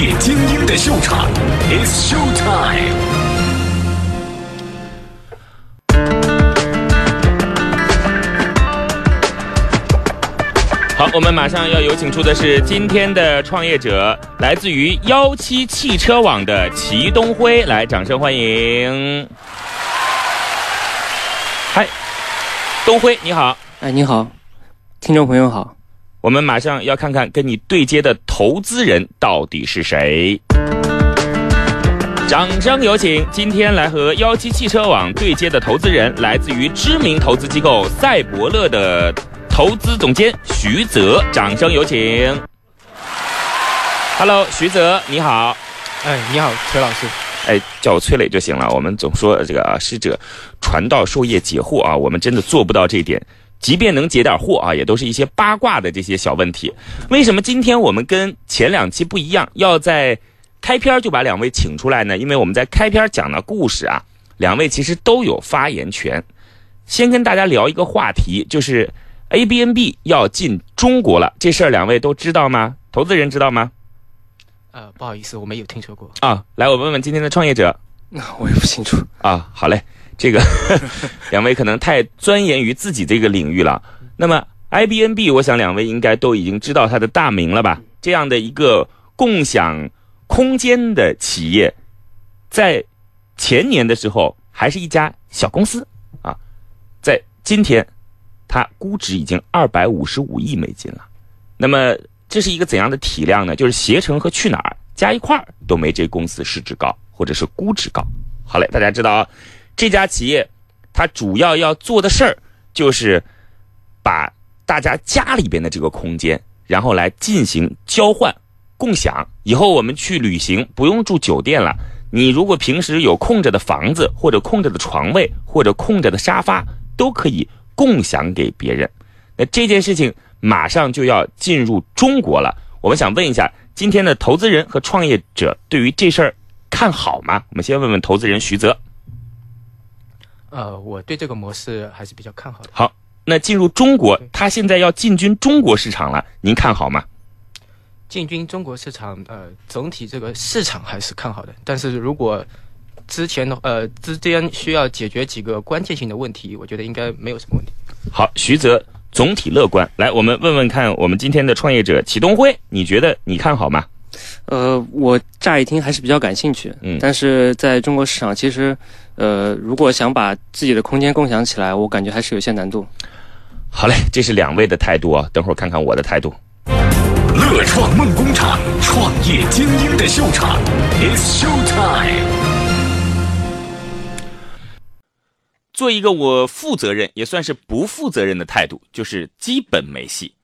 业精英的秀场，It's Show Time。好，我们马上要有请出的是今天的创业者，来自于幺七汽车网的齐东辉，来，掌声欢迎。嗨，东辉，你好。哎，你好，听众朋友好。我们马上要看看跟你对接的投资人到底是谁。掌声有请今天来和幺七汽车网对接的投资人，来自于知名投资机构赛博乐的投资总监徐泽。掌声有请。Hello，徐泽，你好。哎，你好，崔老师。哎，叫我崔磊就行了。我们总说这个啊，师者传道授业解惑啊，我们真的做不到这一点。即便能解点惑啊，也都是一些八卦的这些小问题。为什么今天我们跟前两期不一样，要在开篇就把两位请出来呢？因为我们在开篇讲的故事啊，两位其实都有发言权。先跟大家聊一个话题，就是 A B N B 要进中国了，这事儿两位都知道吗？投资人知道吗？呃，不好意思，我没有听说过啊。来，我问问今天的创业者。那 我也不清楚啊。好嘞。这个 两位可能太钻研于自己这个领域了。那么 i b n b 我想两位应该都已经知道它的大名了吧？这样的一个共享空间的企业，在前年的时候还是一家小公司啊，在今天，它估值已经二百五十五亿美金了。那么这是一个怎样的体量呢？就是携程和去哪儿加一块儿都没这公司市值高，或者是估值高。好嘞，大家知道啊。这家企业，它主要要做的事儿就是把大家家里边的这个空间，然后来进行交换、共享。以后我们去旅行不用住酒店了，你如果平时有空着的房子，或者空着的床位，或者空着的沙发，都可以共享给别人。那这件事情马上就要进入中国了，我们想问一下，今天的投资人和创业者对于这事儿看好吗？我们先问问投资人徐泽。呃，我对这个模式还是比较看好的。好，那进入中国，他现在要进军中国市场了，您看好吗？进军中国市场，呃，总体这个市场还是看好的。但是如果之前的呃之间需要解决几个关键性的问题，我觉得应该没有什么问题。好，徐泽总体乐观。来，我们问问看，我们今天的创业者启东辉，你觉得你看好吗？呃，我乍一听还是比较感兴趣，嗯，但是在中国市场，其实，呃，如果想把自己的空间共享起来，我感觉还是有些难度。好嘞，这是两位的态度啊，等会儿看看我的态度。乐创梦工厂，创业精英的秀场，It's Show Time。做一个我负责任也算是不负责任的态度，就是基本没戏。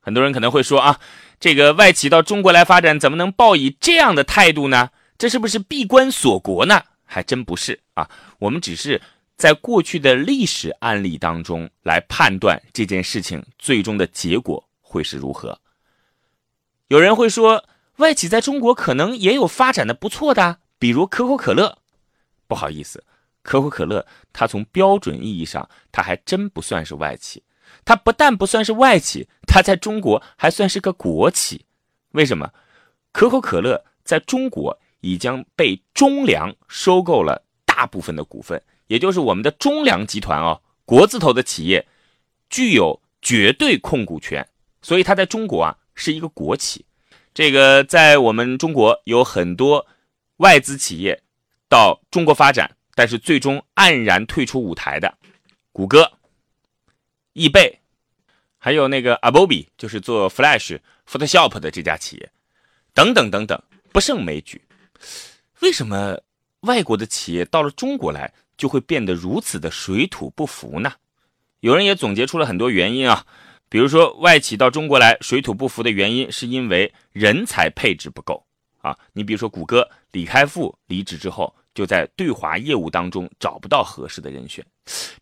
很多人可能会说啊。这个外企到中国来发展，怎么能抱以这样的态度呢？这是不是闭关锁国呢？还真不是啊！我们只是在过去的历史案例当中来判断这件事情最终的结果会是如何。有人会说，外企在中国可能也有发展的不错的，比如可口可乐。不好意思，可口可乐它从标准意义上，它还真不算是外企。它不但不算是外企，它在中国还算是个国企。为什么？可口可乐在中国已经被中粮收购了大部分的股份，也就是我们的中粮集团哦，国字头的企业具有绝对控股权，所以它在中国啊是一个国企。这个在我们中国有很多外资企业到中国发展，但是最终黯然退出舞台的，谷歌。易贝，还有那个 Adobe，就是做 Flash、Photoshop 的这家企业，等等等等，不胜枚举。为什么外国的企业到了中国来就会变得如此的水土不服呢？有人也总结出了很多原因啊，比如说外企到中国来水土不服的原因是因为人才配置不够啊。你比如说谷歌，李开复离职之后，就在对华业务当中找不到合适的人选，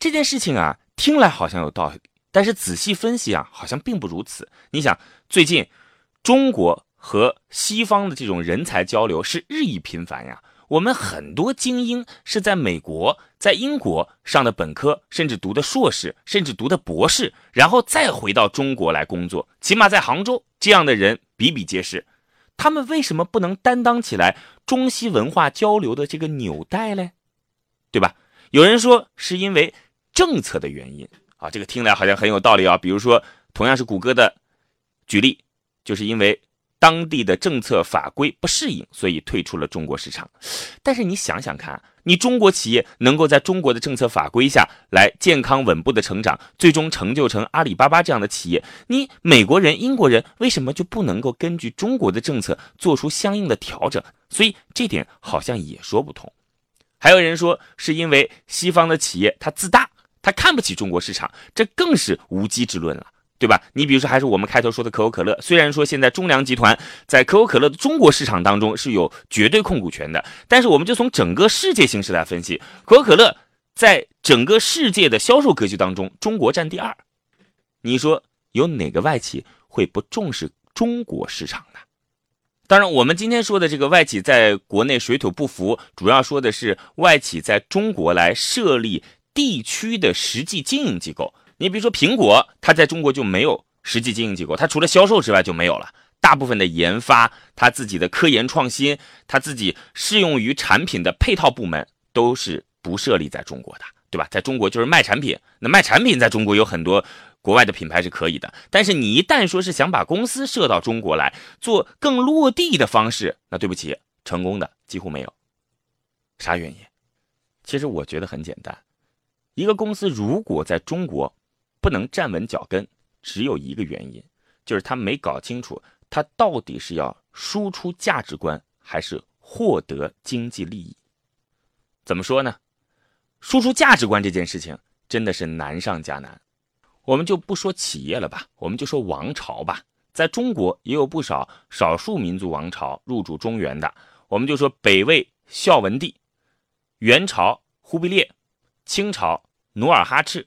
这件事情啊。听来好像有道理，但是仔细分析啊，好像并不如此。你想，最近中国和西方的这种人才交流是日益频繁呀。我们很多精英是在美国、在英国上的本科，甚至读的硕士，甚至读的博士，然后再回到中国来工作。起码在杭州，这样的人比比皆是。他们为什么不能担当起来中西文化交流的这个纽带嘞？对吧？有人说是因为政策的原因啊，这个听来好像很有道理啊。比如说，同样是谷歌的举例，就是因为当地的政策法规不适应，所以退出了中国市场。但是你想想看。你中国企业能够在中国的政策法规下来健康稳步的成长，最终成就成阿里巴巴这样的企业，你美国人、英国人为什么就不能够根据中国的政策做出相应的调整？所以这点好像也说不通。还有人说是因为西方的企业它自大，他看不起中国市场，这更是无稽之论了。对吧？你比如说，还是我们开头说的可口可乐。虽然说现在中粮集团在可口可乐的中国市场当中是有绝对控股权的，但是我们就从整个世界形势来分析，可口可乐在整个世界的销售格局当中，中国占第二。你说有哪个外企会不重视中国市场呢？当然，我们今天说的这个外企在国内水土不服，主要说的是外企在中国来设立地区的实际经营机构。你比如说苹果，它在中国就没有实际经营机构，它除了销售之外就没有了。大部分的研发，它自己的科研创新，它自己适用于产品的配套部门都是不设立在中国的，对吧？在中国就是卖产品，那卖产品在中国有很多国外的品牌是可以的，但是你一旦说是想把公司设到中国来做更落地的方式，那对不起，成功的几乎没有。啥原因？其实我觉得很简单，一个公司如果在中国。不能站稳脚跟，只有一个原因，就是他没搞清楚他到底是要输出价值观，还是获得经济利益。怎么说呢？输出价值观这件事情真的是难上加难。我们就不说企业了吧，我们就说王朝吧。在中国也有不少少数民族王朝入主中原的，我们就说北魏孝文帝，元朝忽必烈，清朝努尔哈赤。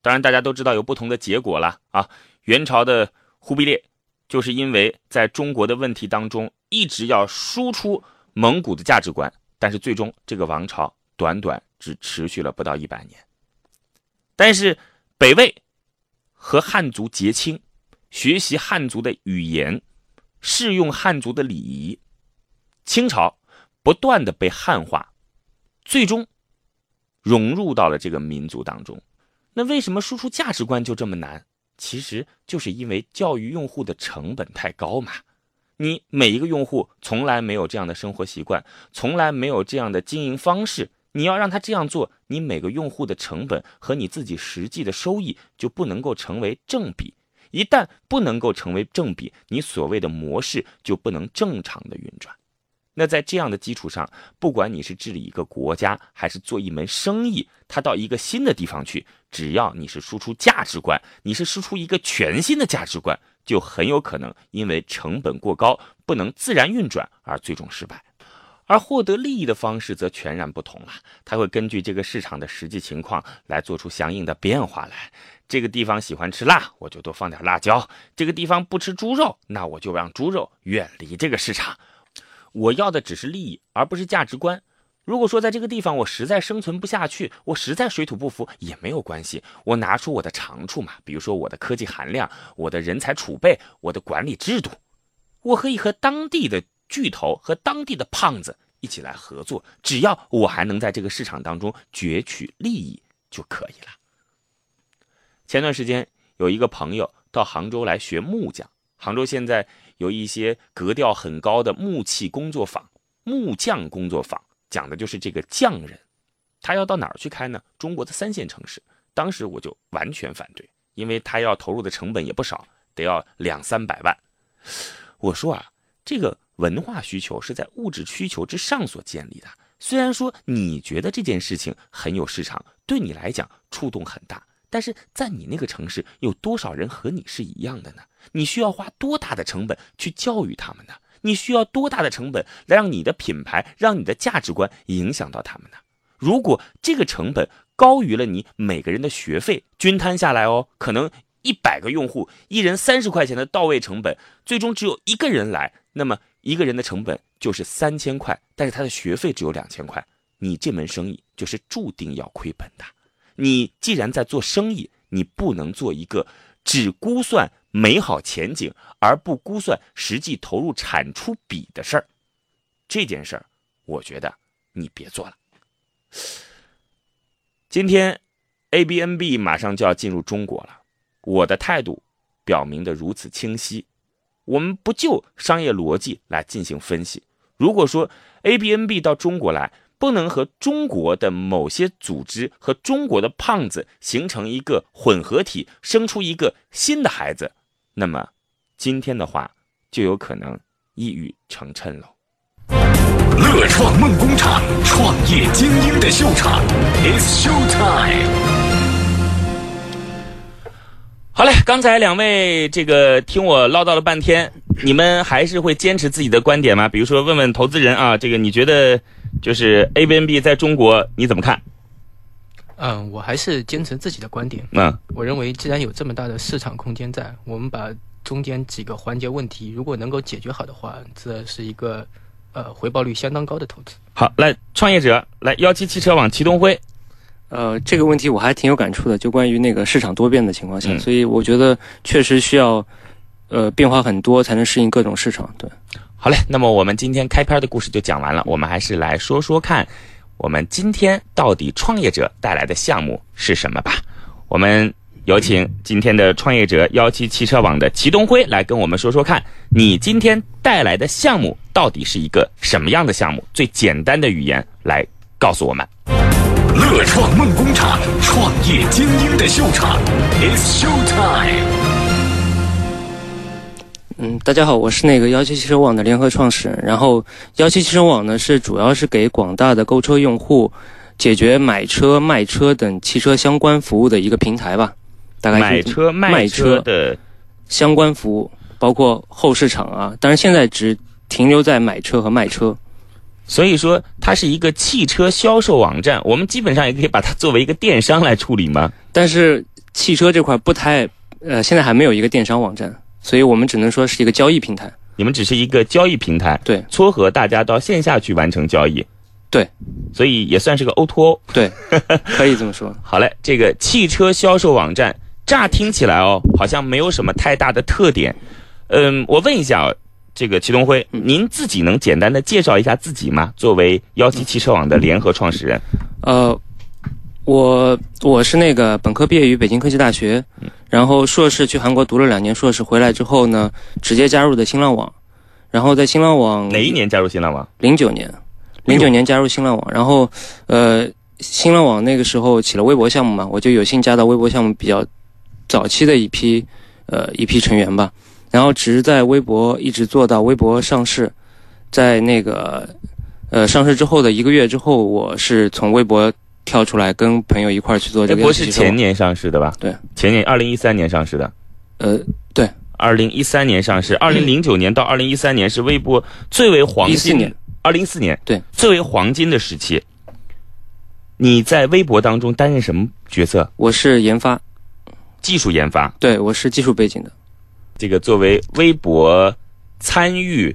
当然，大家都知道有不同的结果了啊！元朝的忽必烈，就是因为在中国的问题当中一直要输出蒙古的价值观，但是最终这个王朝短短只持续了不到一百年。但是北魏和汉族结亲，学习汉族的语言，适用汉族的礼仪，清朝不断的被汉化，最终融入到了这个民族当中。那为什么输出价值观就这么难？其实就是因为教育用户的成本太高嘛。你每一个用户从来没有这样的生活习惯，从来没有这样的经营方式，你要让他这样做，你每个用户的成本和你自己实际的收益就不能够成为正比。一旦不能够成为正比，你所谓的模式就不能正常的运转。那在这样的基础上，不管你是治理一个国家，还是做一门生意，他到一个新的地方去，只要你是输出价值观，你是输出一个全新的价值观，就很有可能因为成本过高，不能自然运转而最终失败。而获得利益的方式则全然不同了，他会根据这个市场的实际情况来做出相应的变化来。这个地方喜欢吃辣，我就多放点辣椒；这个地方不吃猪肉，那我就让猪肉远离这个市场。我要的只是利益，而不是价值观。如果说在这个地方我实在生存不下去，我实在水土不服也没有关系，我拿出我的长处嘛，比如说我的科技含量、我的人才储备、我的管理制度，我可以和当地的巨头和当地的胖子一起来合作，只要我还能在这个市场当中攫取利益就可以了。前段时间有一个朋友到杭州来学木匠，杭州现在。有一些格调很高的木器工作坊、木匠工作坊，讲的就是这个匠人。他要到哪儿去开呢？中国的三线城市。当时我就完全反对，因为他要投入的成本也不少，得要两三百万。我说啊，这个文化需求是在物质需求之上所建立的。虽然说你觉得这件事情很有市场，对你来讲触动很大。但是在你那个城市，有多少人和你是一样的呢？你需要花多大的成本去教育他们呢？你需要多大的成本来让你的品牌、让你的价值观影响到他们呢？如果这个成本高于了你每个人的学费，均摊下来哦，可能一百个用户，一人三十块钱的到位成本，最终只有一个人来，那么一个人的成本就是三千块，但是他的学费只有两千块，你这门生意就是注定要亏本的。你既然在做生意，你不能做一个只估算美好前景而不估算实际投入产出比的事儿，这件事儿，我觉得你别做了。今天，A B N B 马上就要进入中国了，我的态度表明的如此清晰。我们不就商业逻辑来进行分析。如果说 A B N B 到中国来，不能和中国的某些组织和中国的胖子形成一个混合体，生出一个新的孩子，那么今天的话就有可能一语成谶喽。乐创梦工厂，创业精英的秀场，It's Show Time。好嘞，刚才两位这个听我唠叨了半天，你们还是会坚持自己的观点吗？比如说问问投资人啊，这个你觉得就是 A B N B 在中国你怎么看？嗯，我还是坚持自己的观点。嗯，我认为既然有这么大的市场空间在，我们把中间几个环节问题如果能够解决好的话，这是一个呃回报率相当高的投资。好，来创业者，来幺七汽车网祁东辉。呃，这个问题我还挺有感触的，就关于那个市场多变的情况下，所以我觉得确实需要，呃，变化很多才能适应各种市场。对，好嘞，那么我们今天开篇的故事就讲完了，我们还是来说说看，我们今天到底创业者带来的项目是什么吧。我们有请今天的创业者幺七汽车网的齐东辉来跟我们说说看，你今天带来的项目到底是一个什么样的项目？最简单的语言来告诉我们。乐创梦工厂，创业精英的秀场，It's Show Time。嗯，大家好，我是那个幺七汽车网的联合创始人。然后，幺七汽车网呢是主要是给广大的购车用户解决买车、卖车等汽车相关服务的一个平台吧。大概买车、卖车的相关服务，包括后市场啊。但是，现在只停留在买车和卖车。所以说，它是一个汽车销售网站，我们基本上也可以把它作为一个电商来处理吗？但是汽车这块不太，呃，现在还没有一个电商网站，所以我们只能说是一个交易平台。你们只是一个交易平台，对，撮合大家到线下去完成交易，对，所以也算是个 O2O，对，可以这么说。好嘞，这个汽车销售网站，乍听起来哦，好像没有什么太大的特点。嗯，我问一下啊。这个祁东辉，您自己能简单的介绍一下自己吗？作为幺七汽车网的联合创始人，呃，我我是那个本科毕业于北京科技大学，然后硕士去韩国读了两年硕士，回来之后呢，直接加入的新浪网，然后在新浪网哪一年加入新浪网？零九年，零九年加入新浪网，然后呃，新浪网那个时候起了微博项目嘛，我就有幸加到微博项目比较早期的一批呃一批成员吧。然后只是在微博一直做到微博上市，在那个呃上市之后的一个月之后，我是从微博跳出来，跟朋友一块儿去做这个。微博是前年上市的吧？对，前年二零一三年上市的。呃，对，二零一三年上市，二零零九年到二零一三年是微博最为黄金。一四年，二零一四年，对，最为黄金的时期。你在微博当中担任什么角色？我是研发，技术研发。对，我是技术背景的。这个作为微博参与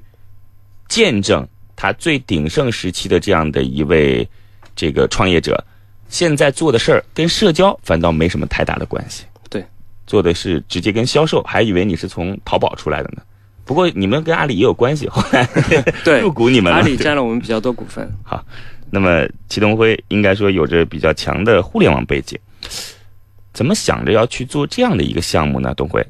见证他最鼎盛时期的这样的一位这个创业者，现在做的事儿跟社交反倒没什么太大的关系。对，做的是直接跟销售，还以为你是从淘宝出来的呢。不过你们跟阿里也有关系，后来 对入股你们了，阿里占了我们比较多股份。好，那么祁东辉应该说有着比较强的互联网背景，怎么想着要去做这样的一个项目呢？东辉？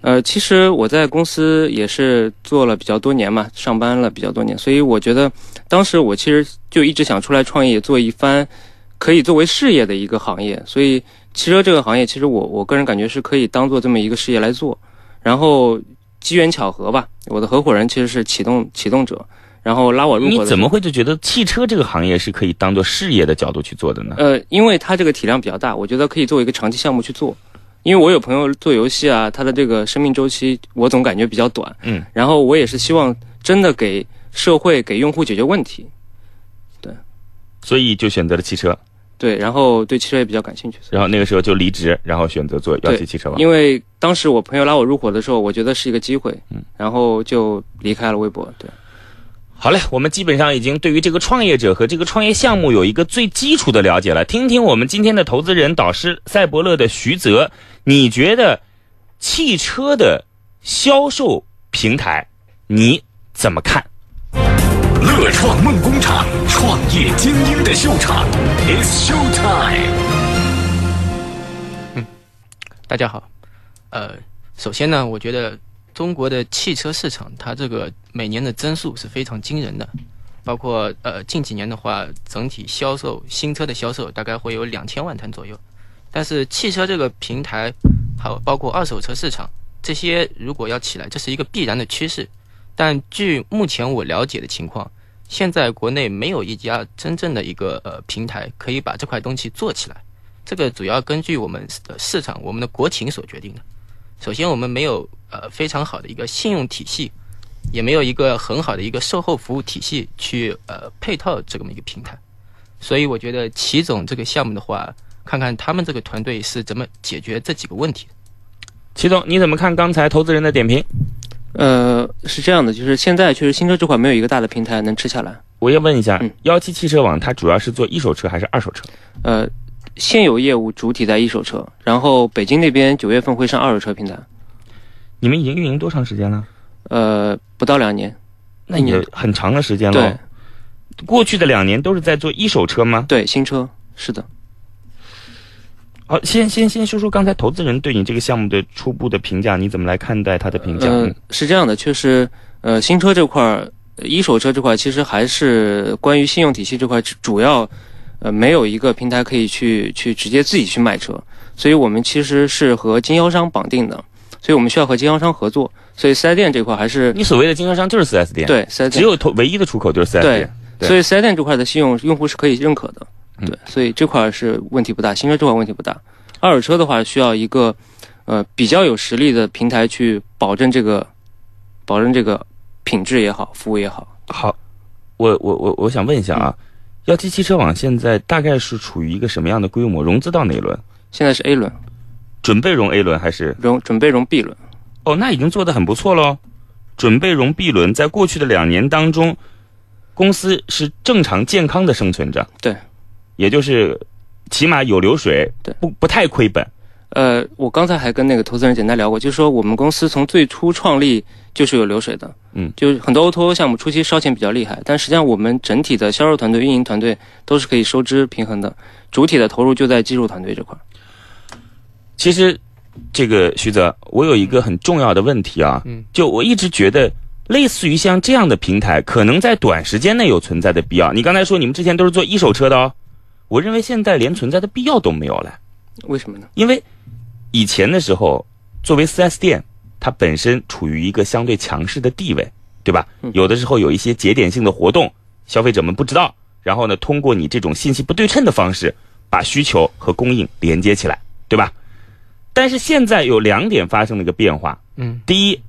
呃，其实我在公司也是做了比较多年嘛，上班了比较多年，所以我觉得当时我其实就一直想出来创业，做一番可以作为事业的一个行业。所以汽车这个行业，其实我我个人感觉是可以当做这么一个事业来做。然后机缘巧合吧，我的合伙人其实是启动启动者，然后拉我入伙。你怎么会就觉得汽车这个行业是可以当做事业的角度去做的呢？呃，因为它这个体量比较大，我觉得可以作为一个长期项目去做。因为我有朋友做游戏啊，他的这个生命周期我总感觉比较短。嗯，然后我也是希望真的给社会、给用户解决问题。对，所以就选择了汽车。对，然后对汽车也比较感兴趣。然后那个时候就离职，然后选择做幺七汽车网。因为当时我朋友拉我入伙的时候，我觉得是一个机会。嗯，然后就离开了微博。对。好嘞，我们基本上已经对于这个创业者和这个创业项目有一个最基础的了解了。听听我们今天的投资人导师赛博乐的徐泽，你觉得汽车的销售平台，你怎么看？乐创梦工厂，创业精英的秀场，It's Show Time。嗯大家好，呃，首先呢，我觉得中国的汽车市场它这个每年的增速是非常惊人的，包括呃近几年的话，整体销售新车的销售大概会有两千万台左右。但是汽车这个平台，还有包括二手车市场这些，如果要起来，这是一个必然的趋势。但据目前我了解的情况，现在国内没有一家真正的一个呃平台可以把这块东西做起来。这个主要根据我们的市场、我们的国情所决定的。首先，我们没有呃非常好的一个信用体系，也没有一个很好的一个售后服务体系去呃配套这么一个平台。所以，我觉得齐总这个项目的话，看看他们这个团队是怎么解决这几个问题。齐总，你怎么看刚才投资人的点评？呃，是这样的，就是现在确实新车这块没有一个大的平台能吃下来。我也问一下嗯，幺七汽车网它主要是做一手车还是二手车？呃，现有业务主体在一手车，然后北京那边九月份会上二手车平台，你们已经运营多长时间了？呃，不到两年。那也很长的时间了对。过去的两年都是在做一手车吗？对，新车是的。好，先先先说说刚才投资人对你这个项目的初步的评价，你怎么来看待他的评价？呃嗯，是这样的，确实，呃，新车这块儿，呃一手车这块儿，其实还是关于信用体系这块，主要，呃，没有一个平台可以去去直接自己去卖车，所以我们其实是和经销商绑定的，所以我们需要和经销商合作，所以四 S 店这块还是你所谓的经销商就是四 S 店，，对只，有投唯一的出口就是四 S 对店。对所以四 S 店这块的信用用户是可以认可的，嗯对，所以这块是问题不大，新车这块问题不大，二手车的话需要一个，呃，比较有实力的平台去保证这个，保证这个品质也好，服务也好。好，我我我我想问一下啊，幺七汽车网现在大概是处于一个什么样的规模？融资到哪一轮？现在是 A 轮，准备融 A 轮还是？融准备融 B 轮。哦，那已经做得很不错喽。准备融 B 轮，在过去的两年当中，公司是正常健康的生存着。对，也就是起码有流水，对不不太亏本。呃，我刚才还跟那个投资人简单聊过，就是说我们公司从最初创立就是有流水的，嗯，就是很多 O2O 项目初期烧钱比较厉害，但实际上我们整体的销售团队、运营团队都是可以收支平衡的，主体的投入就在技术团队这块儿。其实，这个徐泽，我有一个很重要的问题啊，嗯，就我一直觉得，类似于像这样的平台，可能在短时间内有存在的必要。你刚才说你们之前都是做一手车的哦，我认为现在连存在的必要都没有了。为什么呢？因为以前的时候，作为 4S 店，它本身处于一个相对强势的地位，对吧？嗯有的时候有一些节点性的活动，消费者们不知道，然后呢，通过你这种信息不对称的方式，把需求和供应连接起来，对吧？但是现在有两点发生了一个变化，嗯第一，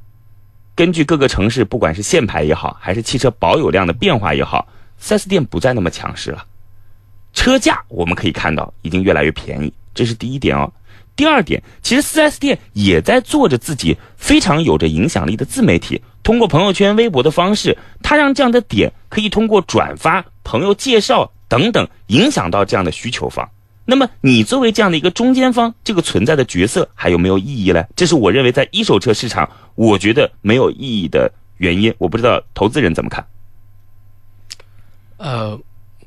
根据各个城市不管是限牌也好，还是汽车保有量的变化也好，4S 店不再那么强势了。车价我们可以看到已经越来越便宜，这是第一点哦。第二点，其实 4S 店也在做着自己非常有着影响力的自媒体，通过朋友圈、微博的方式，它让这样的点可以通过转发、朋友介绍等等，影响到这样的需求方。那么，你作为这样的一个中间方，这个存在的角色还有没有意义呢？这是我认为在一手车市场，我觉得没有意义的原因。我不知道投资人怎么看。呃，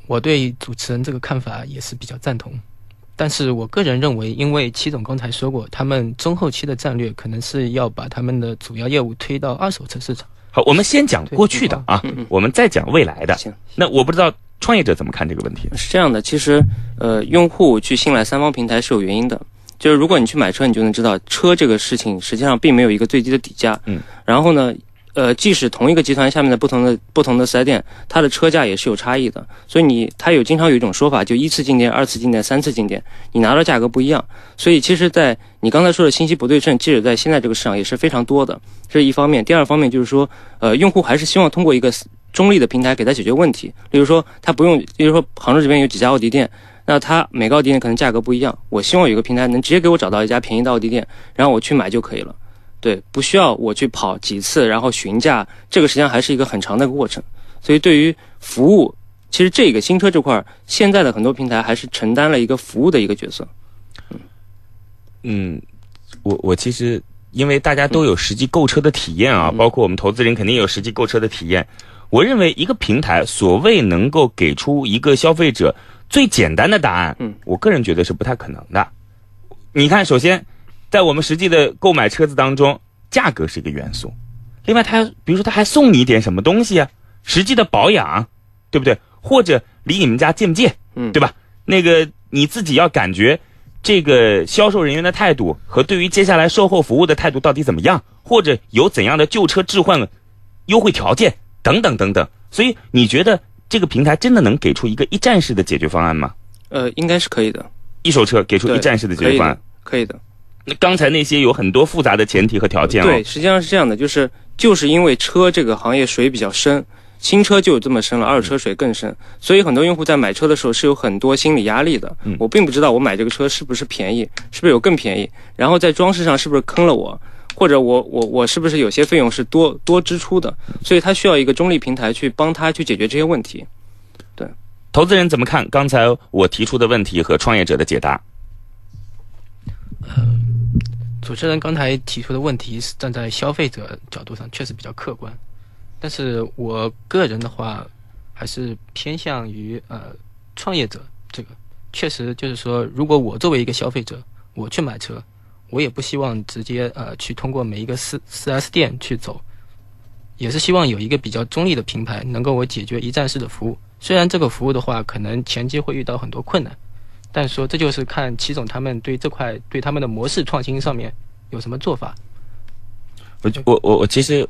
我对主持人这个看法也是比较赞同，但是我个人认为，因为戚总刚才说过，他们中后期的战略可能是要把他们的主要业务推到二手车市场。好，我们先讲过去的啊，我们再讲未来的。行，那我不知道创业者怎么看这个问题。是这样的，其实呃，用户去信赖三方平台是有原因的。就是如果你去买车，你就能知道车这个事情实际上并没有一个最低的底价。嗯。然后呢，呃，即使同一个集团下面的不同的不同的四 S 店，它的车价也是有差异的。所以你它有经常有一种说法，就一次进店、二次进店、三次进店，你拿到价格不一样。所以其实，在你刚才说的信息不对称，即使在现在这个市场也是非常多的，这是一方面。第二方面就是说，呃，用户还是希望通过一个中立的平台给他解决问题。例如说，他不用，例如说杭州这边有几家奥迪店，那他每个奥迪店可能价格不一样，我希望有个平台能直接给我找到一家便宜的奥迪店，然后我去买就可以了。对，不需要我去跑几次，然后询价，这个实际上还是一个很长的过程。所以对于服务，其实这个新车这块儿，现在的很多平台还是承担了一个服务的一个角色。嗯，我我其实因为大家都有实际购车的体验啊，包括我们投资人肯定有实际购车的体验。我认为一个平台所谓能够给出一个消费者最简单的答案，嗯，我个人觉得是不太可能的。你看，首先在我们实际的购买车子当中，价格是一个元素，另外他比如说他还送你一点什么东西啊，实际的保养，对不对？或者离你们家近不近，嗯对吧？那个你自己要感觉这个销售人员的态度和对于接下来售后服务的态度到底怎么样，或者有怎样的旧车置换优惠条件等等等等。所以你觉得这个平台真的能给出一个一站式的解决方案吗？呃，应该是可以的，一手车给出一站式的解可以的决方案。，可以的。那刚才那些有很多复杂的前提和条件哦。对，实际上是这样的，就是就是因为车这个行业水比较深，新车就有这么深了，二手车水更深，所以很多用户在买车的时候是有很多心理压力的。嗯我并不知道我买这个车是不是便宜，是不是有更便宜，然后在装饰上是不是坑了我，或者我我我是不是有些费用是多多支出的，所以他需要一个中立平台去帮他去解决这些问题。对投资人怎么看刚才我提出的问题和创业者的解答？主持人刚才提出的问题是站在消费者角度上确实比较客观，但是我个人的话还是偏向于呃创业者这个。确实就是说，如果我作为一个消费者，我去买车，我也不希望直接呃去通过每一个四四 S 店去走，也是希望有一个比较中立的平台能够我解决一站式的服务。虽然这个服务的话，可能前期会遇到很多困难，但是说这就是看齐总他们对这块对他们的模式创新上面有什么做法。我我我我其实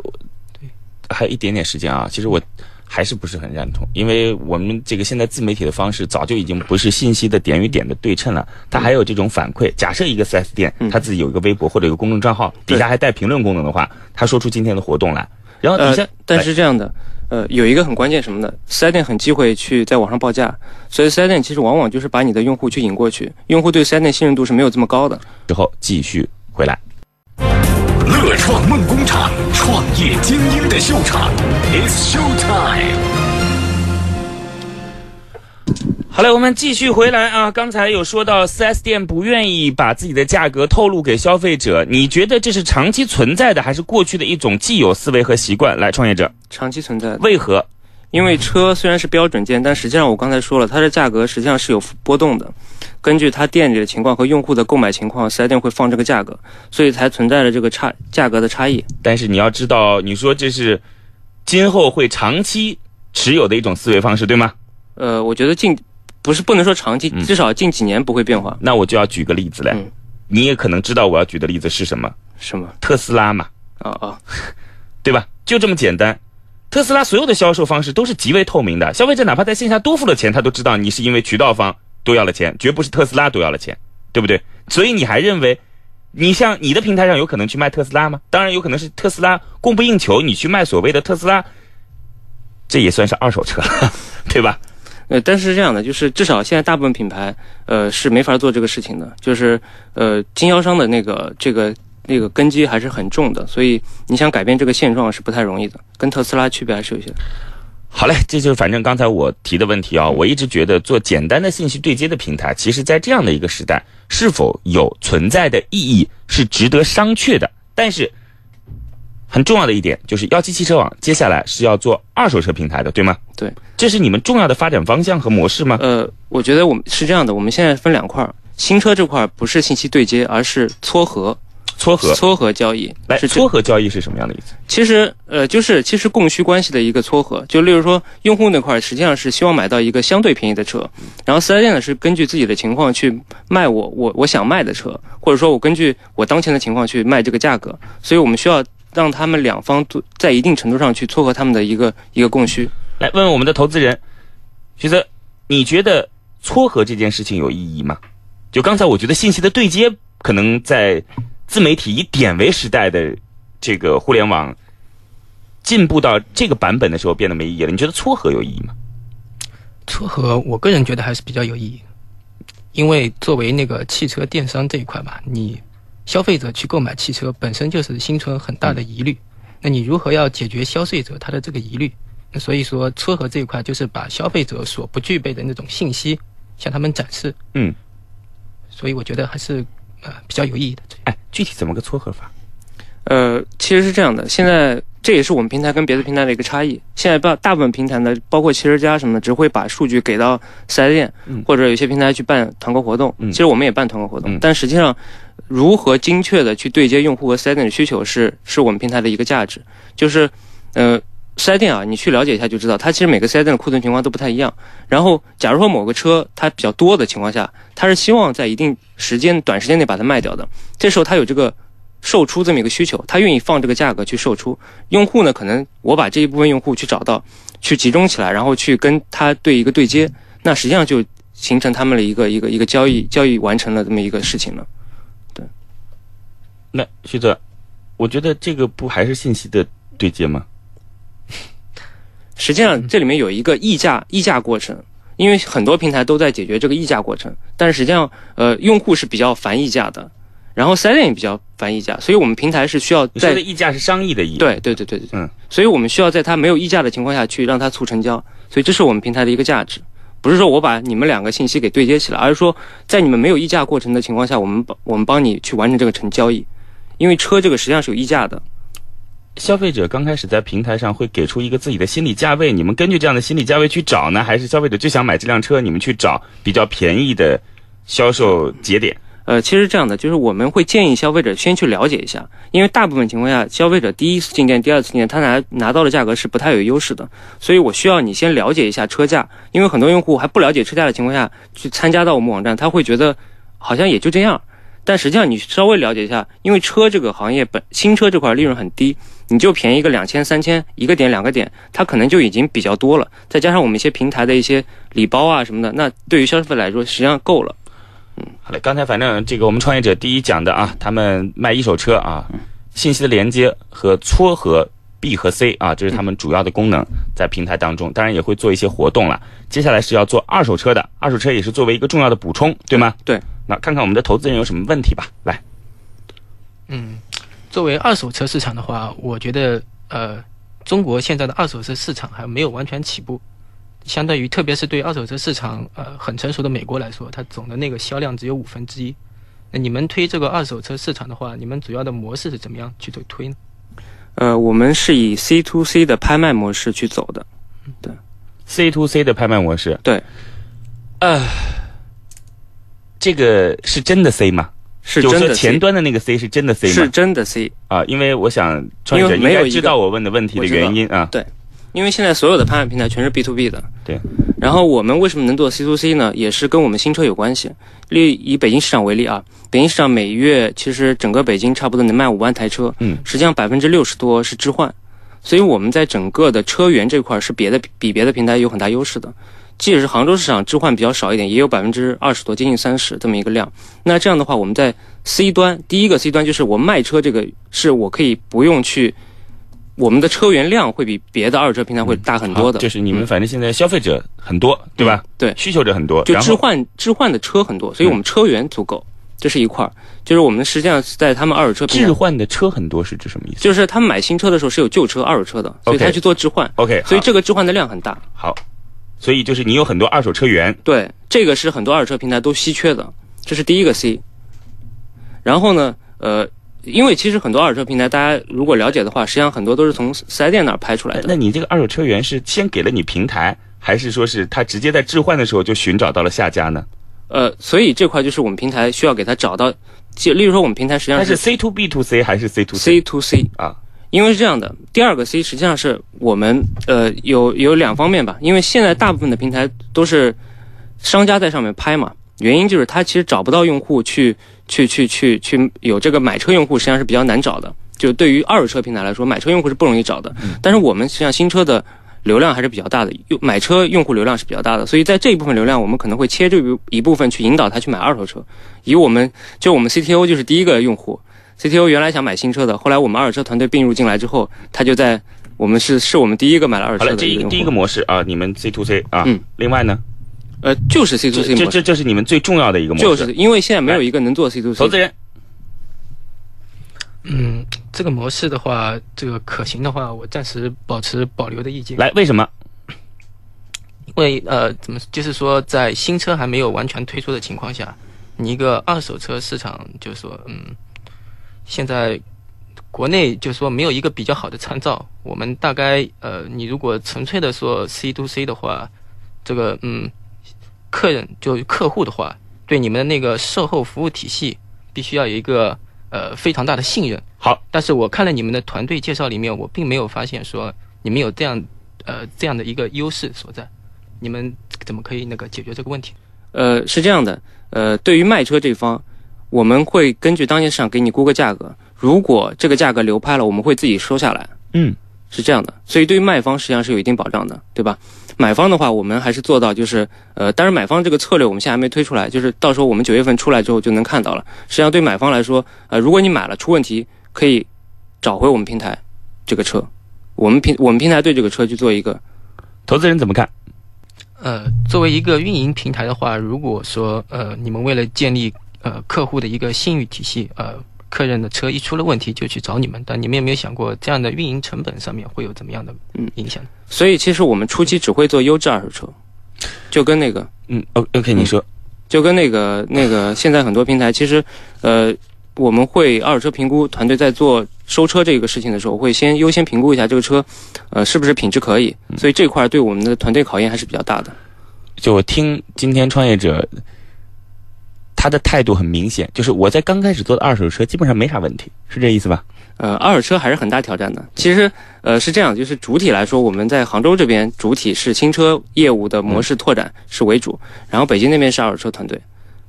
对。还有一点点时间啊，其实我还是不是很认同，因为我们这个现在自媒体的方式早就已经不是信息的点与点的对称了，它还有这种反馈。假设一个四 S 店，嗯。他自己有一个微博或者有个公众账号，底下还带评论功能的话，他说出今天的活动来，然后底下呃，但是这样的，呃，有一个很关键什么的，四 S 店很忌讳去在网上报价，所以四 S 店其实往往就是把你的用户去引过去，用户对四 S 店信任度是没有这么高的。之后继续回来。乐创梦工厂，创业精英的秀场，It's Show Time。好嘞，我们继续回来啊！刚才有说到四 S 店不愿意把自己的价格透露给消费者，你觉得这是长期存在的，还是过去的一种既有思维和习惯？来，创业者，长期存在的，为何？因为车虽然是标准件，但实际上我刚才说了，它的价格实际上是有波动的，根据它店里的情况和用户的购买情况，四 S 店会放这个价格，所以才存在着这个差价格的差异。但是你要知道，你说这是今后会长期持有的一种思维方式，对吗？呃，我觉得近不是不能说长期，嗯至少近几年不会变化。那我就要举个例子嘞，嗯你也可能知道我要举的例子是什么，什么？特斯拉嘛，啊啊，对吧？就这么简单。特斯拉所有的销售方式都是极为透明的，消费者哪怕在线下多付了钱，他都知道你是因为渠道方多要了钱，绝不是特斯拉多要了钱，对不对？所以你还认为，你像你的平台上有可能去卖特斯拉吗？当然有可能是特斯拉供不应求，你去卖所谓的特斯拉，这也算是二手车了，对吧？呃，但是这样的，就是至少现在大部分品牌，呃，是没法做这个事情的，就是呃，经销商的那个这个那个根基还是很重的，所以你想改变这个现状是不太容易的，跟特斯拉区别还是有些。好嘞，这就是反正刚才我提的问题啊。我一直觉得做简单的信息对接的平台，其实在这样的一个时代，是否有存在的意义是值得商榷的。但是很重要的一点就是，幺七汽车网接下来是要做二手车平台的，对吗？对，这是你们重要的发展方向和模式吗？呃，我觉得我们是这样的，我们现在分两块儿，新车这块儿不是信息对接，而是撮合，撮合，撮合交易。来，是撮合交易是什么样的意思？其实呃，就是其实供需关系的一个撮合。就例如说，用户那块儿实际上是希望买到一个相对便宜的车，然后四 S 店呢是根据自己的情况去卖我我我想卖的车，或者说我根据我当前的情况去卖这个价格。所以我们需要让他们两方都在一定程度上去撮合他们的一个一个供需。来问问我们的投资人，徐泽，你觉得撮合这件事情有意义吗？就刚才我觉得信息的对接，可能在自媒体以点为时代的这个互联网进步到这个版本的时候变得没意义了。你觉得撮合有意义吗？撮合，我个人觉得还是比较有意义，因为作为那个汽车电商这一块吧，你消费者去购买汽车本身就是心存很大的疑虑，那你如何要解决消费者他的这个疑虑？那所以说撮合这一块就是把消费者所不具备的那种信息向他们展示，嗯，所以我觉得还是呃比较有意义的。哎，具体怎么个撮合法？呃，其实是这样的，现在这也是我们平台跟别的平台的一个差异。现在大大部分平台呢，包括汽车家什么的，只会把数据给到四 S 店，嗯或者有些平台去办团购活动。嗯其实我们也办团购活动，嗯但实际上，如何精确的去对接用户和四 S 店的需求是，是我们平台的一个价值。就是，呃，四 S 店啊，你去了解一下就知道，它其实每个四 S 店的库存情况都不太一样。然后，假如说某个车它比较多的情况下，它是希望在一定时间短时间内把它卖掉的，这时候它有这个售出这么一个需求，他愿意放这个价格去售出。用户呢，可能我把这一部分用户去找到，去集中起来，然后去跟他对一个对接，那实际上就形成他们的一个一个一个交易交易完成了这么一个事情了。对那徐泽，我觉得这个不还是信息的对接吗？实际上这里面有一个议价议价过程，因为很多平台都在解决这个议价过程，但是实际上呃用户是比较烦议价的，然后 s 店也比较烦议价，所以我们平台是需要在的议价是商议的议，，对对对对对，嗯，所以我们需要在它没有议价的情况下去让它促成交，所以这是我们平台的一个价值，不是说我把你们两个信息给对接起来，而是说在你们没有议价过程的情况下，我们帮我们帮你去完成这个成交易，因为车这个实际上是有议价的，消费者刚开始在平台上会给出一个自己的心理价位，你们根据这样的心理价位去找呢，还是消费者就想买这辆车，你们去找比较便宜的销售节点？呃，其实这样的，就是我们会建议消费者先去了解一下，因为大部分情况下，消费者第一次进店、第二次进店，他拿拿到的价格是不太有优势的，所以我需要你先了解一下车价，因为很多用户还不了解车价的情况下去参加到我们网站，他会觉得好像也就这样，但实际上你稍微了解一下，因为车这个行业本新车这块利润很低，你就便宜个两千、三千一个点、两个点，它可能就已经比较多了，再加上我们一些平台的一些礼包啊什么的，那对于消费来说实际上够了。好嘞，刚才反正这个我们创业者第一讲的啊，他们卖一手车啊，信息的连接和撮合 B 和 C 啊，这是他们主要的功能，在平台当中，当然也会做一些活动了。接下来是要做二手车的，二手车也是作为一个重要的补充，对吗？对。那看看我们的投资人有什么问题吧，来，嗯，作为二手车市场的话，我觉得呃，中国现在的二手车市场还没有完全起步，相对于特别是对二手车市场呃很成熟的美国来说，它总的那个销量只有五分之一。那你们推这个二手车市场的话，你们主要的模式是怎么样去做推呢？呃，我们是以 C to C 的拍卖模式去走的。对 C to C 的拍卖模式，对，呃，这个是真的 C 吗？是真的就说前端的那个 C 是真的 C 吗？是真的 C，啊，因为我想创业者应该因为没有知道我问的问题的原因啊。因为现在所有的拍卖平台全是 B to B 的。对。然后我们为什么能做 C to C 呢？也是跟我们新车有关系。例以北京市场为例啊，北京市场每月其实整个北京差不多能卖五万台车，嗯实际上百分之六十多是置换，所以我们在整个的车源这块儿是别的比别的平台有很大优势的。即使是杭州市场置换比较少一点，也有百分之二十多，接近三十这么一个量。那这样的话，我们在 C 端，第一个 C 端就是我卖车这个是我可以不用去，我们的车源量会比别的二手车平台会大很多的。好就是你们嗯反正现在消费者很多，对吧？对需求者很多，就置换置换的车很多，所以我们车源足够，这是一块儿。就是我们实际上是在他们二手车平台，置换的车很多是指什么意思就是他们买新车的时候是有旧车、二手车的，所以他去做置换，？OK，所以这个置换的量很大。好，所以就是你有很多二手车源，对，这个是很多二手车平台都稀缺的，这是第一个 C。然后呢，呃，因为其实很多二手车平台，大家如果了解的话，实际上很多都是从四 S 店那儿拍出来的。那你这个二手车源是先给了你平台，还是说是他直接在置换的时候就寻找到了下家呢？呃，所以这块就是我们平台需要给他找到，就例如说我们平台实际上它是 C to B to C 还是 C to C to C 啊？因为是这样的，第二个 C 实际上是我们呃有有两方面吧，因为现在大部分的平台都是商家在上面拍嘛，原因就是他其实找不到用户去去去去去有这个买车用户，实际上是比较难找的。就对于二手车平台来说，买车用户是不容易找的，但是我们实际上新车的流量还是比较大的，用买车用户流量是比较大的，所以在这一部分流量，我们可能会切这一部分去引导他去买二手车。以我们就我们 CTO 就是第一个用户，CTO 原来想买新车的，后来我们二手车团队并入进来之后，他就在我们是是我们第一个买了二手，车的一个用户。这一个第一个模式啊，你们 C to C 啊，嗯，另外呢，呃，就是 C to C 模式，这这这是你们最重要的一个模式，就是因为现在没有一个能做 C to C 投资人嗯，这个模式的话，这个可行的话，我暂时保持保留的意见。来，为什么？因为呃，怎么就是说，在新车还没有完全推出的情况下，你一个二手车市场，就是说，嗯，现在国内就是说没有一个比较好的参照。我们大概呃，你如果纯粹的说 C to C 的话，这个嗯，客人就客户的话，对你们的那个售后服务体系必须要有一个呃非常大的信任。好，但是我看了你们的团队介绍里面，我并没有发现说你们有这样呃这样的一个优势所在。你们怎么可以那个解决这个问题？呃，是这样的，呃，对于卖车这方，我们会根据当前市场给你估个价格，如果这个价格流拍了，我们会自己收下来。嗯，是这样的，所以对于卖方实际上是有一定保障的，对吧？买方的话，我们还是做到就是，呃，当然买方这个策略我们现在还没推出来，就是到时候我们九月份出来之后就能看到了。实际上对买方来说，呃，如果你买了出问题，可以找回我们平台这个车，我们平我们平台对这个车去做一个投资人怎么看？呃，作为一个运营平台的话，如果说呃你们为了建立呃客户的一个信誉体系，呃客人的车一出了问题就去找你们，但你们有没有想过这样的运营成本上面会有怎么样的嗯。影响？所以其实我们初期只会做优质二手车，就跟那个嗯，O OK，你说，就跟那个那个现在很多平台，其实呃我们会二手车评估团队在做收车这个事情的时候，会先优先评估一下这个车呃是不是品质可以，所以这块儿对我们的团队考验还是比较大的。就我听今天创业者，他的态度很明显，就是我在刚开始做的二手车基本上没啥问题，是这意思吧？呃，二手车还是很大挑战的。其实，呃，是这样，就是主体来说，我们在杭州这边主体是新车业务的模式拓展是为主，然后北京那边是二手车团队，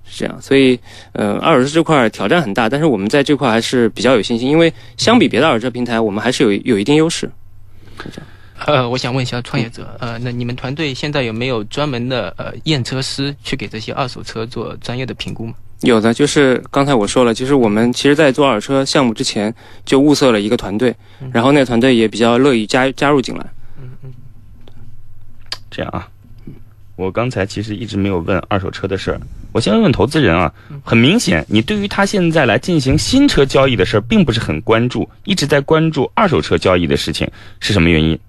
是这样。所以，呃，二手车这块挑战很大，但是我们在这块还是比较有信心，因为相比别的二手车平台，我们还是有有一定优势。呃，我想问一下创业者，呃，那你们团队现在有没有专门的呃验车师去给这些二手车做专业的评估吗？有的就是刚才我说了，就是我们其实，在做二手车项目之前就物色了一个团队，然后那个团队也比较乐意加加入进来。这样啊，我刚才其实一直没有问二手车的事儿，我先问问投资人啊。很明显，你对于他现在来进行新车交易的事儿，并不是很关注，一直在关注二手车交易的事情，是什么原因？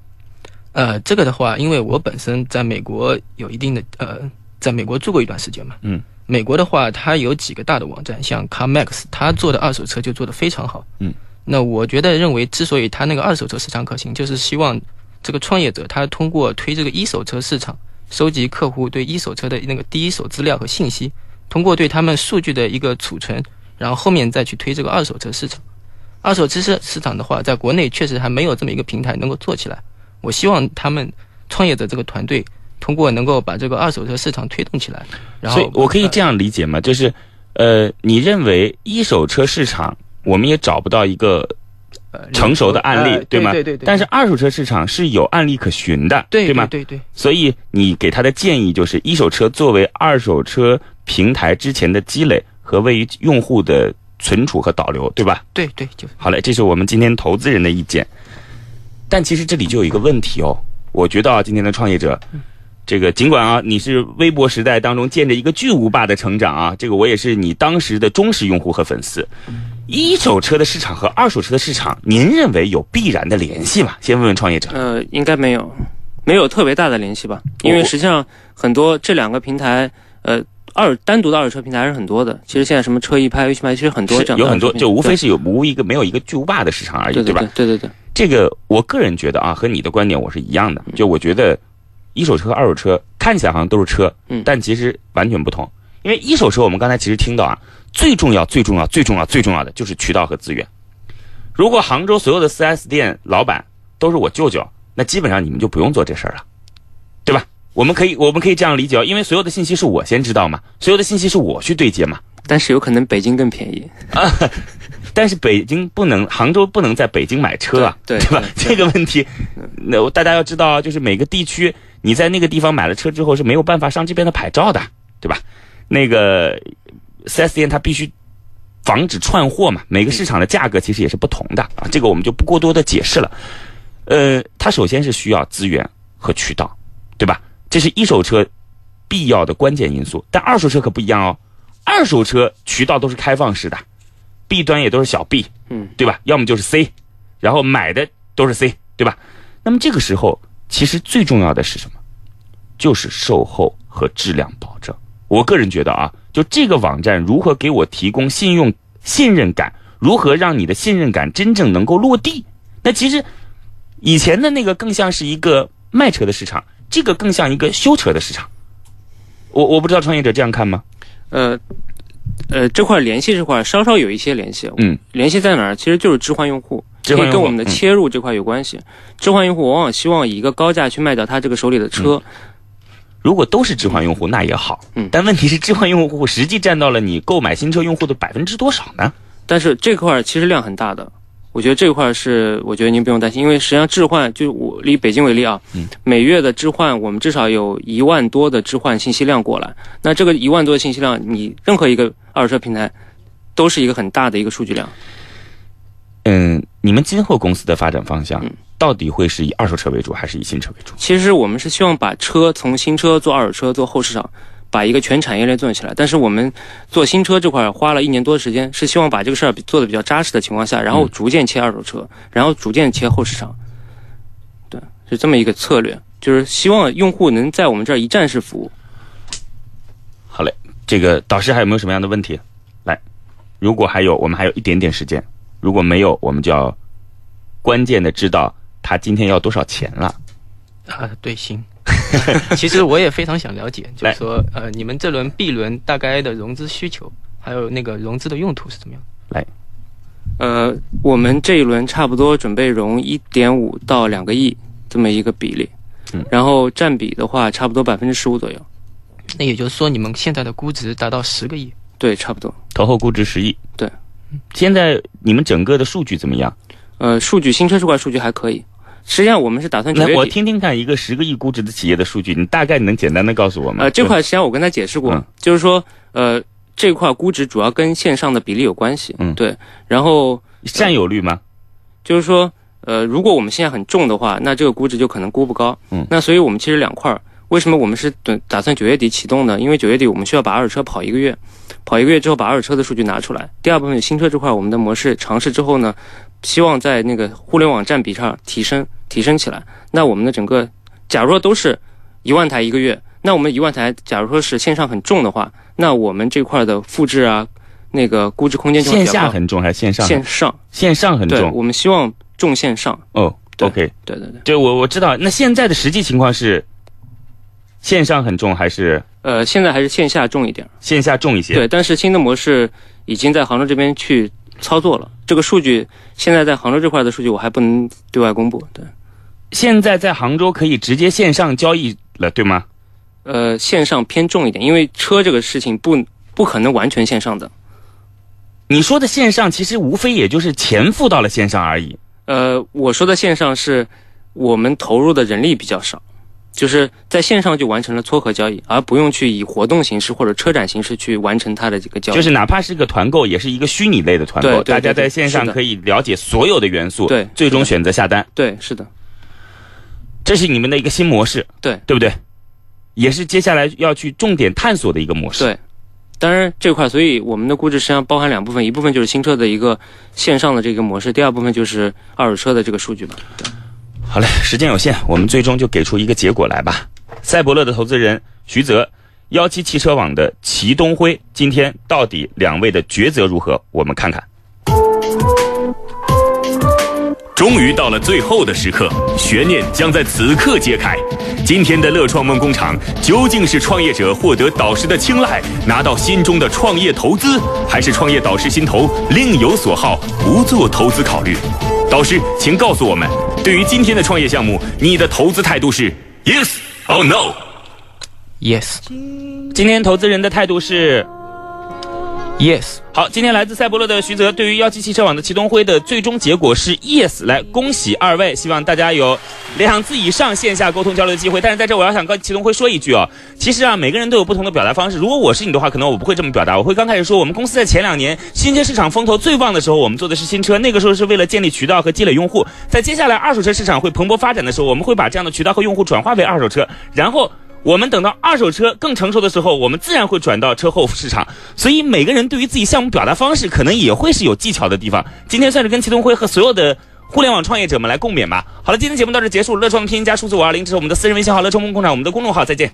呃，这个的话，因为我本身在美国有一定的呃，在美国住过一段时间嘛。嗯。美国的话，它有几个大的网站，像 CarMax，它做的二手车就做得非常好。嗯。那我觉得认为，之所以它那个二手车市场可行，就是希望这个创业者他通过推这个一手车市场，收集客户对一手车的那个第一手资料和信息，通过对他们数据的一个储存，然后后面再去推这个二手车市场。二手车市市场的话，在国内确实还没有这么一个平台能够做起来。我希望他们创业者这个团队通过能够把这个二手车市场推动起来，然后所以我可以这样理解吗？就是，呃，你认为一手车市场我们也找不到一个呃成熟的案例，呃对吗？对对对。但是二手车市场是有案例可循的，对吗？对对，所以你给他的建议就是，一手车作为二手车平台之前的积累和位于用户的存储和导流，对吧？对对就好嘞，这是我们今天投资人的意见。但其实这里就有一个问题哦，我觉得啊，今天的创业者，这个尽管啊你是微博时代当中见着一个巨无霸的成长啊，这个我也是你当时的忠实用户和粉丝。一手车的市场和二手车的市场，您认为有必然的联系吗？先问问创业者。呃，应该没有，没有特别大的联系吧？因为实际上很多这两个平台，呃，二单独的二手车平台还是很多的。其实现在什么车一拍、微信拍，其实很多这样的有很多，就无非是有无一个没有一个巨无霸的市场而已，吧对吧？对对对，这个我个人觉得啊，和你的观点我是一样的。就我觉得，一手车、二手车看起来好像都是车，嗯但其实完全不同。因为一手车，我们刚才其实听到啊，最重要、最重要、最重要、最重要的就是渠道和资源。如果杭州所有的 4S 店老板都是我舅舅，那基本上你们就不用做这事儿了，对吧？我们可以，我们可以这样理解哦，因为所有的信息是我先知道嘛，所有的信息是我去对接嘛。但是有可能北京更便宜。但是北京不能，杭州不能在北京买车啊，对对吧？对这个问题，那大家要知道啊，就是每个地区你在那个地方买了车之后是没有办法上这边的牌照的，对吧？那个四 S 店它必须防止串货嘛，每个市场的价格其实也是不同的啊，这个我们就不过多的解释了。呃，它首先是需要资源和渠道，对吧？这是一手车必要的关键因素，但二手车可不一样哦，二手车渠道都是开放式的。B 端也都是小 B，嗯，对吧？要么就是 C，然后买的都是 C，对吧？那么这个时候，其实最重要的是什么？就是售后和质量保证。我个人觉得啊，就这个网站如何给我提供信用信任感，如何让你的信任感真正能够落地？那其实以前的那个更像是一个卖车的市场，这个更像一个修车的市场。我我不知道创业者这样看吗？呃，呃，这块联系这块稍稍有一些联系。嗯，联系在哪儿？其实就是置换用户，置换用户可以跟我们的嗯切入这块有关系。置换用户往往希望以一个高价去卖掉他这个手里的车。如果都是置换用户，那也好。嗯但问题是，置换用户实际占到了你购买新车用户的百分之多少呢？但是这块其实量很大的，我觉得这块是我觉得您不用担心，因为实际上置换就我以北京为例啊，嗯每月的置换我们至少有一万多的置换信息量过来，那这个一万多的信息量，你任何一个二手车平台都是一个很大的一个数据量。嗯，你们今后公司的发展方向嗯到底会是以二手车为主，还是以新车为主？其实我们是希望把车从新车做二手车做后市场，把一个全产业链做起来。但是我们做新车这块儿花了一年多的时间，是希望把这个事儿做的比较扎实的情况下，然后逐渐切二手车，然后逐渐切后市场。对，是这么一个策略，就是希望用户能在我们这儿一站式服务。好嘞，这个导师还有没有什么样的问题？来，如果还有，我们还有一点点时间；如果没有，我们就要关键的知道他今天要多少钱了。啊，对，行。其实我也非常想了解，就是说，呃，你们这轮 B 轮大概的融资需求，还有那个融资的用途是怎么样？来呃，我们这一轮差不多准备融一点五到两个亿这么一个比例，嗯然后占比的话差不多百分之十五左右。那也就是说，你们现在的估值达到十个亿。对，差不多。投后估值十亿。对，现在你们整个的数据怎么样？呃，数据新车这块数据还可以。实际上，我们是打算九来，月底。我听听看一个十个亿估值的企业的数据，你大概能简单的告诉我吗？呃，这块实际上我跟他解释过，嗯就是说，呃，这块估值主要跟线上的比例有关系。嗯对。然后占有率吗？就是说，呃，如果我们现在很重的话，那这个估值就可能估不高。嗯那所以我们其实两块儿，为什么我们是等打算九月底启动呢？因为九月底我们需要把二手车跑一个月，跑一个月之后把二手车的数据拿出来。第二部分新车这块，我们的模式尝试之后呢，希望在那个互联网占比上提升提升起来。那我们的整个，假如说都是一万台一个月，那我们一万台，假如说是线上很重的话，那我们这块的复制啊，那个估值空间就会线比较高。下很重还是线上？线上，线上很对，重我们希望重线上。哦。对 OK，对对对。对我我知道。那现在的实际情况是，线上很重还是呃，现在还是线下重一点儿，线下重一些？对，但是新的模式已经在杭州这边去操作了。这个数据现在在杭州这块的数据我还不能对外公布，对，现在在杭州可以直接线上交易了，对吗？呃，线上偏重一点，因为车这个事情不不可能完全线上的。你说的线上，其实无非也就是钱付到了线上而已。呃，我说的线上是我们投入的人力比较少，就是在线上就完成了撮合交易，而不用去以活动形式或者车展形式去完成它的这个交易。就是哪怕是一个团购，也是一个虚拟类的团购，大家在线上可以了解所有的元素，对最终选择下单。对，是的，这是你们的一个新模式，对对不对？也是接下来要去重点探索的一个模式。对。当然这块，所以我们的估值实际上包含两部分，一部分就是新车的一个线上的这个模式，第二部分就是二手车的这个数据吧。对，好嘞，时间有限，我们最终就给出一个结果来吧。赛博乐的投资人徐泽，幺七汽车网的齐东辉，今天到底两位的抉择如何？我们看看。终于到了最后的时刻，悬念将在此刻揭开。今天的乐创梦工厂究竟是创业者获得导师的青睐，拿到心中的创业投资，还是创业导师心头另有所好，不做投资考虑？导师，请告诉我们，对于今天的创业项目，你的投资态度是 yes or no？Yes, 今天投资人的态度是 yes，好，今天来自赛博乐的徐泽对于幺七汽车网的祁东辉的最终结果是 yes，来恭喜二位，希望大家有两次以上线下沟通交流的机会。但是在这我要想跟祁东辉说一句哦，其实啊每个人都有不同的表达方式。如果我是你的话，可能我不会这么表达，我会刚开始说我们公司在前两年新车市场风头最旺的时候，我们做的是新车，那个时候是为了建立渠道和积累用户。在接下来二手车市场会蓬勃发展的时候，我们会把这样的渠道和用户转化为二手车，然后。我们等到二手车更成熟的时候，我们自然会转到车后市场。所以每个人对于自己项目表达方式，可能也会是有技巧的地方。今天算是跟齐东辉和所有的互联网创业者们来共勉吧。好了，今天节目到这结束。乐创拼音加数字五二零，这是我们的私人微信号乐创梦工厂，我们的公众号，再见。